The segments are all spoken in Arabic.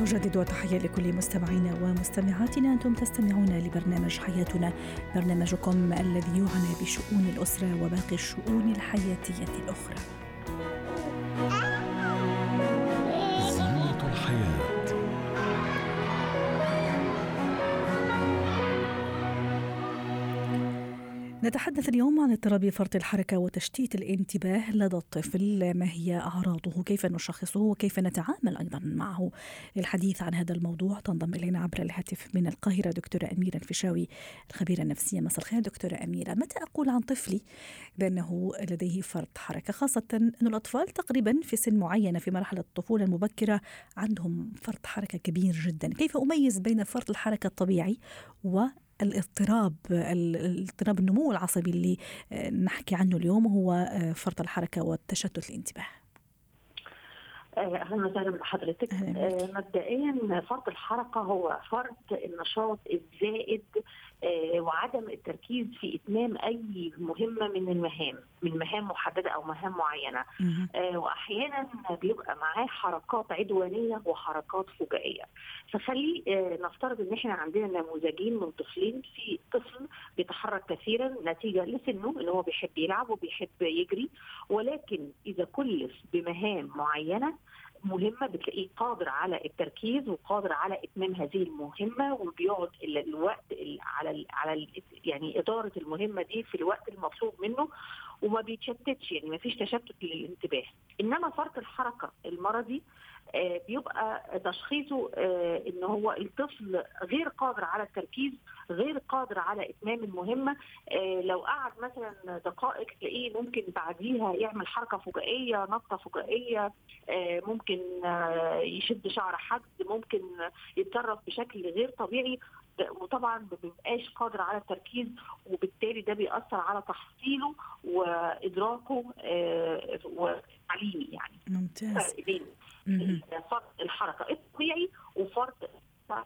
نجدد تحية لكل مستمعينا ومستمعاتنا. أنتم تستمعون لبرنامج حياتنا برنامجكم الذي يعنى بشؤون الأسرة وباقي الشؤون الحياتية الأخرى. نتحدث اليوم عن اضطراب فرط الحركة وتشتيت الانتباه لدى الطفل. ما هي أعراضه؟ كيف نشخصه؟ وكيف نتعامل أيضا معه؟ للحديث عن هذا الموضوع تنضم إلينا عبر الهاتف من القاهرة دكتورة أميرة الفيشاوي الخبيرة النفسية. مساء الخير دكتورة أميرة. متى أقول عن طفلي بأنه لديه فرط حركة؟ خاصة أن الأطفال تقريبا في سن معينة في مرحلة الطفولة المبكرة عندهم فرط حركة كبير جدا. كيف أميز بين فرط الحركة الطبيعي و الاضطراب الاضطراب النمو العصبي اللي آه، نحكي عنه اليوم هو آه، فرط الحركة والتشتت الانتباه. أهلا وسهلا بحضرتك. مبدئيا فرط الحركة هو فرط النشاط الزائد آه، وعدم التركيز في إتمام أي مهمة من المهام من مهام محددة أو مهام معينة. آه، واحيانا بيبقى معاه حركات عدوانية وحركات فجائية. فخلي آه، نفترض إن إحنا عندنا نموذجين من طفلين في طفل بيتحرك كثيرا نتيجة لسنه إن هو بيحب يلعب وبيحب يجري. ولكن إذا كلف بمهام معينة مهمة بتلاقيه قادر على التركيز وقادر على إتمام هذه المهمة وبيقعد الوقت على على يعني إدارة المهمة دي في الوقت المطلوب منه وما بيتشتتش يعني ما فيش تشتت للانتباه. إنما فرط الحركة المرضي بيبقى تشخيصه آه إن هو الطفل غير قادر على التركيز غير قادر على إتمام المهمة. آه لو قعد مثلا دقائق تلاقيه ممكن بعديها يعمل حركة فجائية نقطه فجائية آه ممكن آه يشد شعر حد ممكن يتصرف بشكل غير طبيعي. وطبعا ما بيبقاش قادر على التركيز وبالتالي ده بيأثر على تحصيله وإدراكه وتعليمي يعني. ممتاز. بين فرط الحركة الطبيعي وفرط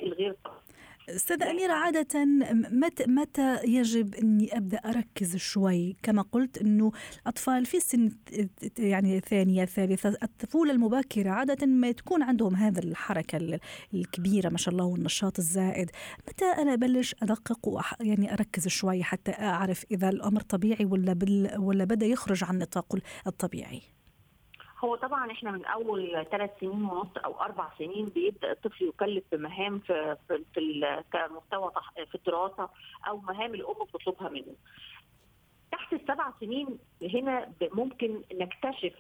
الغير طبيعي أستاذة أميرة عادة متى متى يجب إني أبدأ أركز شوي؟ كما قلت إنه الأطفال في سن يعني ثانية ثالثة الطفولة المبكرة عادة ما تكون عندهم هذا الحركة الكبيرة ما شاء الله والنشاط الزائد. متى أنا أبلش أدقق يعني أركز شوي حتى أعرف إذا الأمر طبيعي ولا ولا بدأ يخرج عن نطاقه الطبيعي؟ هو طبعا إحنا من أول ثلاث سنين ونص أو أربع سنين بيبدأ الطفل يكلف بمهام في في, في كمستوى في الدراسة أو مهام الأم بتطلبها منه. تحت السبع سنين هنا ممكن نكتشف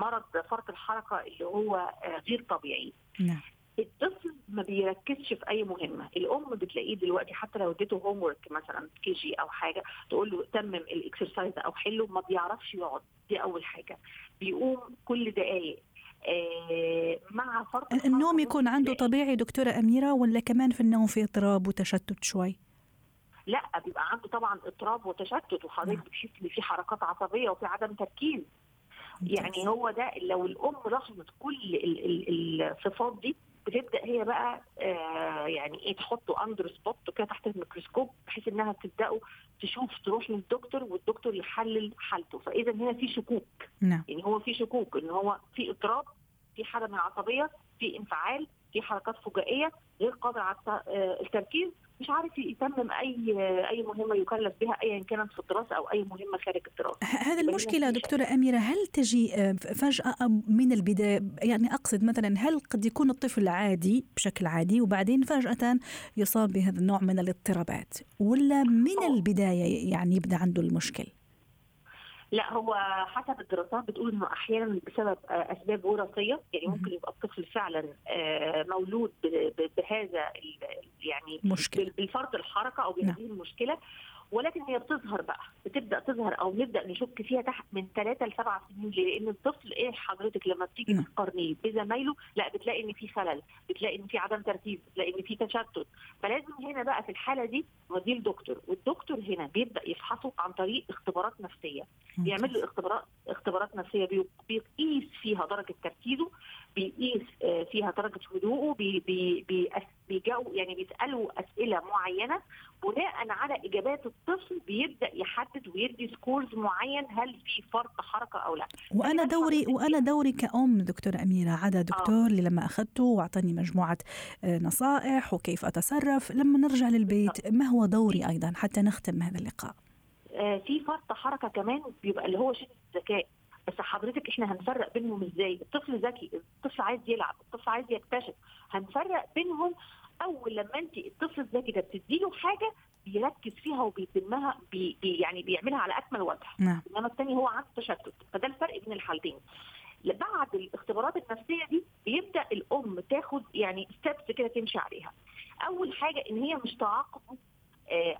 مرض فرط الحركة اللي هو غير طبيعي. نعم. الطفل ما بيركزش في أي مهمة. الأم بتلاقيه دلوقتي حتى لو اديته homework مثلا KG أو حاجة تقول له تمم ال exercise أو حله ما بيعرفش يقعد. دي أول حاجة. بيقوم كل دقائق آه مع فرط النوم يكون عنده طبيعي دكتورة أميرة ولا كمان في النوم في اضطراب وتشتت شوي؟ لا بيبقى عنده طبعا اضطراب وتشتت وحضرتك بتحس إن في حركات عصبية وفي عدم تركيز. يعني هو ده لو الأم لاحظت كل الصفات دي بتبدأ هي بقى آه يعني إيه تحطه under spot كده تحت الميكروسكوب بحيث إنها تبداوا تشوف تروح للدكتور والدكتور يحلل حالته. فإذا هنا في شكوك. نعم. يعني هو في شكوك إن هو في اضطراب في حالة من العصبية في انفعال في حركات فجائية غير قادر على التركيز. مش عارف يتمم أي أي مهمة يكلف بها ايا كانت في الدراسة أو أي مهمة خارج الدراسة. هذه المشكلة دكتورة أميرة هل تجي فجأة من البداية يعني أقصد مثلا هل قد يكون الطفل عادي بشكل عادي وبعدين فجأة يصاب بهذا النوع من الاضطرابات ولا من البداية يعني يبدأ عنده المشكل؟ لا هو حسب الدراسات بتقول إنه أحيانا بسبب أسباب وراثية يعني ممكن يبقى الطفل فعلا مولود بهذا يعني مشكلة. بالفرط الحركة أو بهذه المشكلة. ولكن هي بتظهر بقى بتبدأ تظهر أو نبدأ نشك فيها تحت من ثلاثة لسبع سنين. ليه؟ لأن الطفل إيه حضرتك لما بتيجي تقارنيه بزمايله لا بتلاقي إن في خلل، بتلاقي إن في عدم تركيز، بتلاقي إن في تشتت، فلازم هنا بقى في الحالة دي نوديه لدكتور، والدكتور هنا بيبدأ يفحصه عن طريق اختبارات نفسية، بيعمل له اختبارات اختبارات نفسية بيقيس فيها درجة تركيزه بيقيس فيها درجة هدوءه بي بي بي بيجاوب يعني بيسألوا أسئلة معينة بناء على إجابات الطفل بيبدأ يحدد ويدي scores معين هل في فرط حركة أو لأ. وأنا دوري وأنا دوري كأم دكتورة أميرة عند دكتور آه. اللي لما أخذته وأعطاني مجموعة نصائح وكيف أتصرف لما نرجع للبيت ما هو دوري أيضا حتى نختم هذا اللقاء؟ في فرط حركة كمان بيبقى اللي هو شده الذكاء. بس حضرتك إحنا هنفرق بينهم إزاي؟ الطفل ذكي، الطفل عايز يلعب، الطفل عايز يكتشف، هنفرق بينهم أول لما انت الطفل الذكي ده بتديله حاجة بيركز فيها وبيتمها بي يعني بيعملها على أكمل وجه. نعم. إنما الثاني هو عنده تشتت. فده الفرق بين الحالتين. بعد الاختبارات النفسية دي بيبدأ الأم تاخد يعني ستيبس كده تمشي عليها. أول حاجة إن هي مش تعاقبه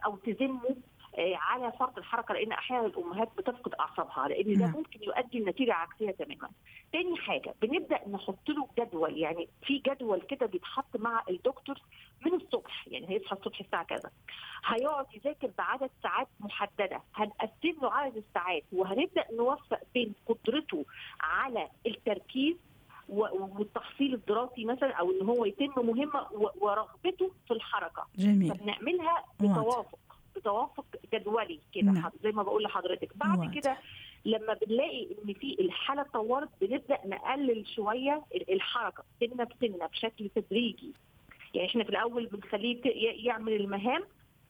أو تذمه. على فرط الحركة لأن أحيانا الأمهات بتفقد أعصابها لأن ده ممكن يؤدي لنتيجة عكسية تماما. تاني حاجة بنبدأ نحط له جدول يعني في جدول كده بيتحط مع الدكتور من الصبح يعني هيصحى الصبح الساعة كذا. هيقعد يذاكر بعدد ساعات محددة، هنقسم له عدد الساعات وهنبدأ نوفق بين قدرته على التركيز والتحصيل الدراسي مثلا أو إن هو يتم مهمة ورغبته في الحركة. جميل. فبنعملها بتوافق. بتوافق جدولي كده نعم. زي ما بقول لحضرتك. بعد واحد. كده لما بنلاقي إن في الحالة اتطورت بنبدأ نقلل شوية الحركة سنة بسنة بشكل تدريجي. يعني إحنا في الأول بنخليه يعمل المهام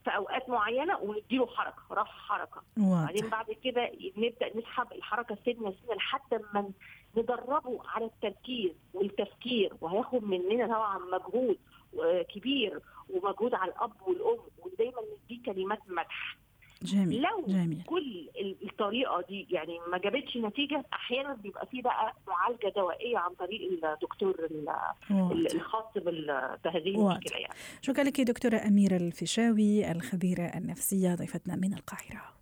في أوقات معينة ونديله حركة راح حركة. بعدين بعد كده نبدأ نسحب الحركة سنة سنة لحد ما ندربه على التركيز والتفكير. وهياخد مننا طبعا مجهود كبير ومجهود على الأب والأم. كلمات مدح. جميل لو جميل. كل الطريقة دي يعني ما جابتش نتيجة أحيانا بيبقى في بقى معالجة دوائية عن طريق الدكتور الخاص بهذه المشكلة يعني. شكرا لك دكتورة أميرة الفيشاوي الخبيرة النفسية ضيفتنا من القاهرة.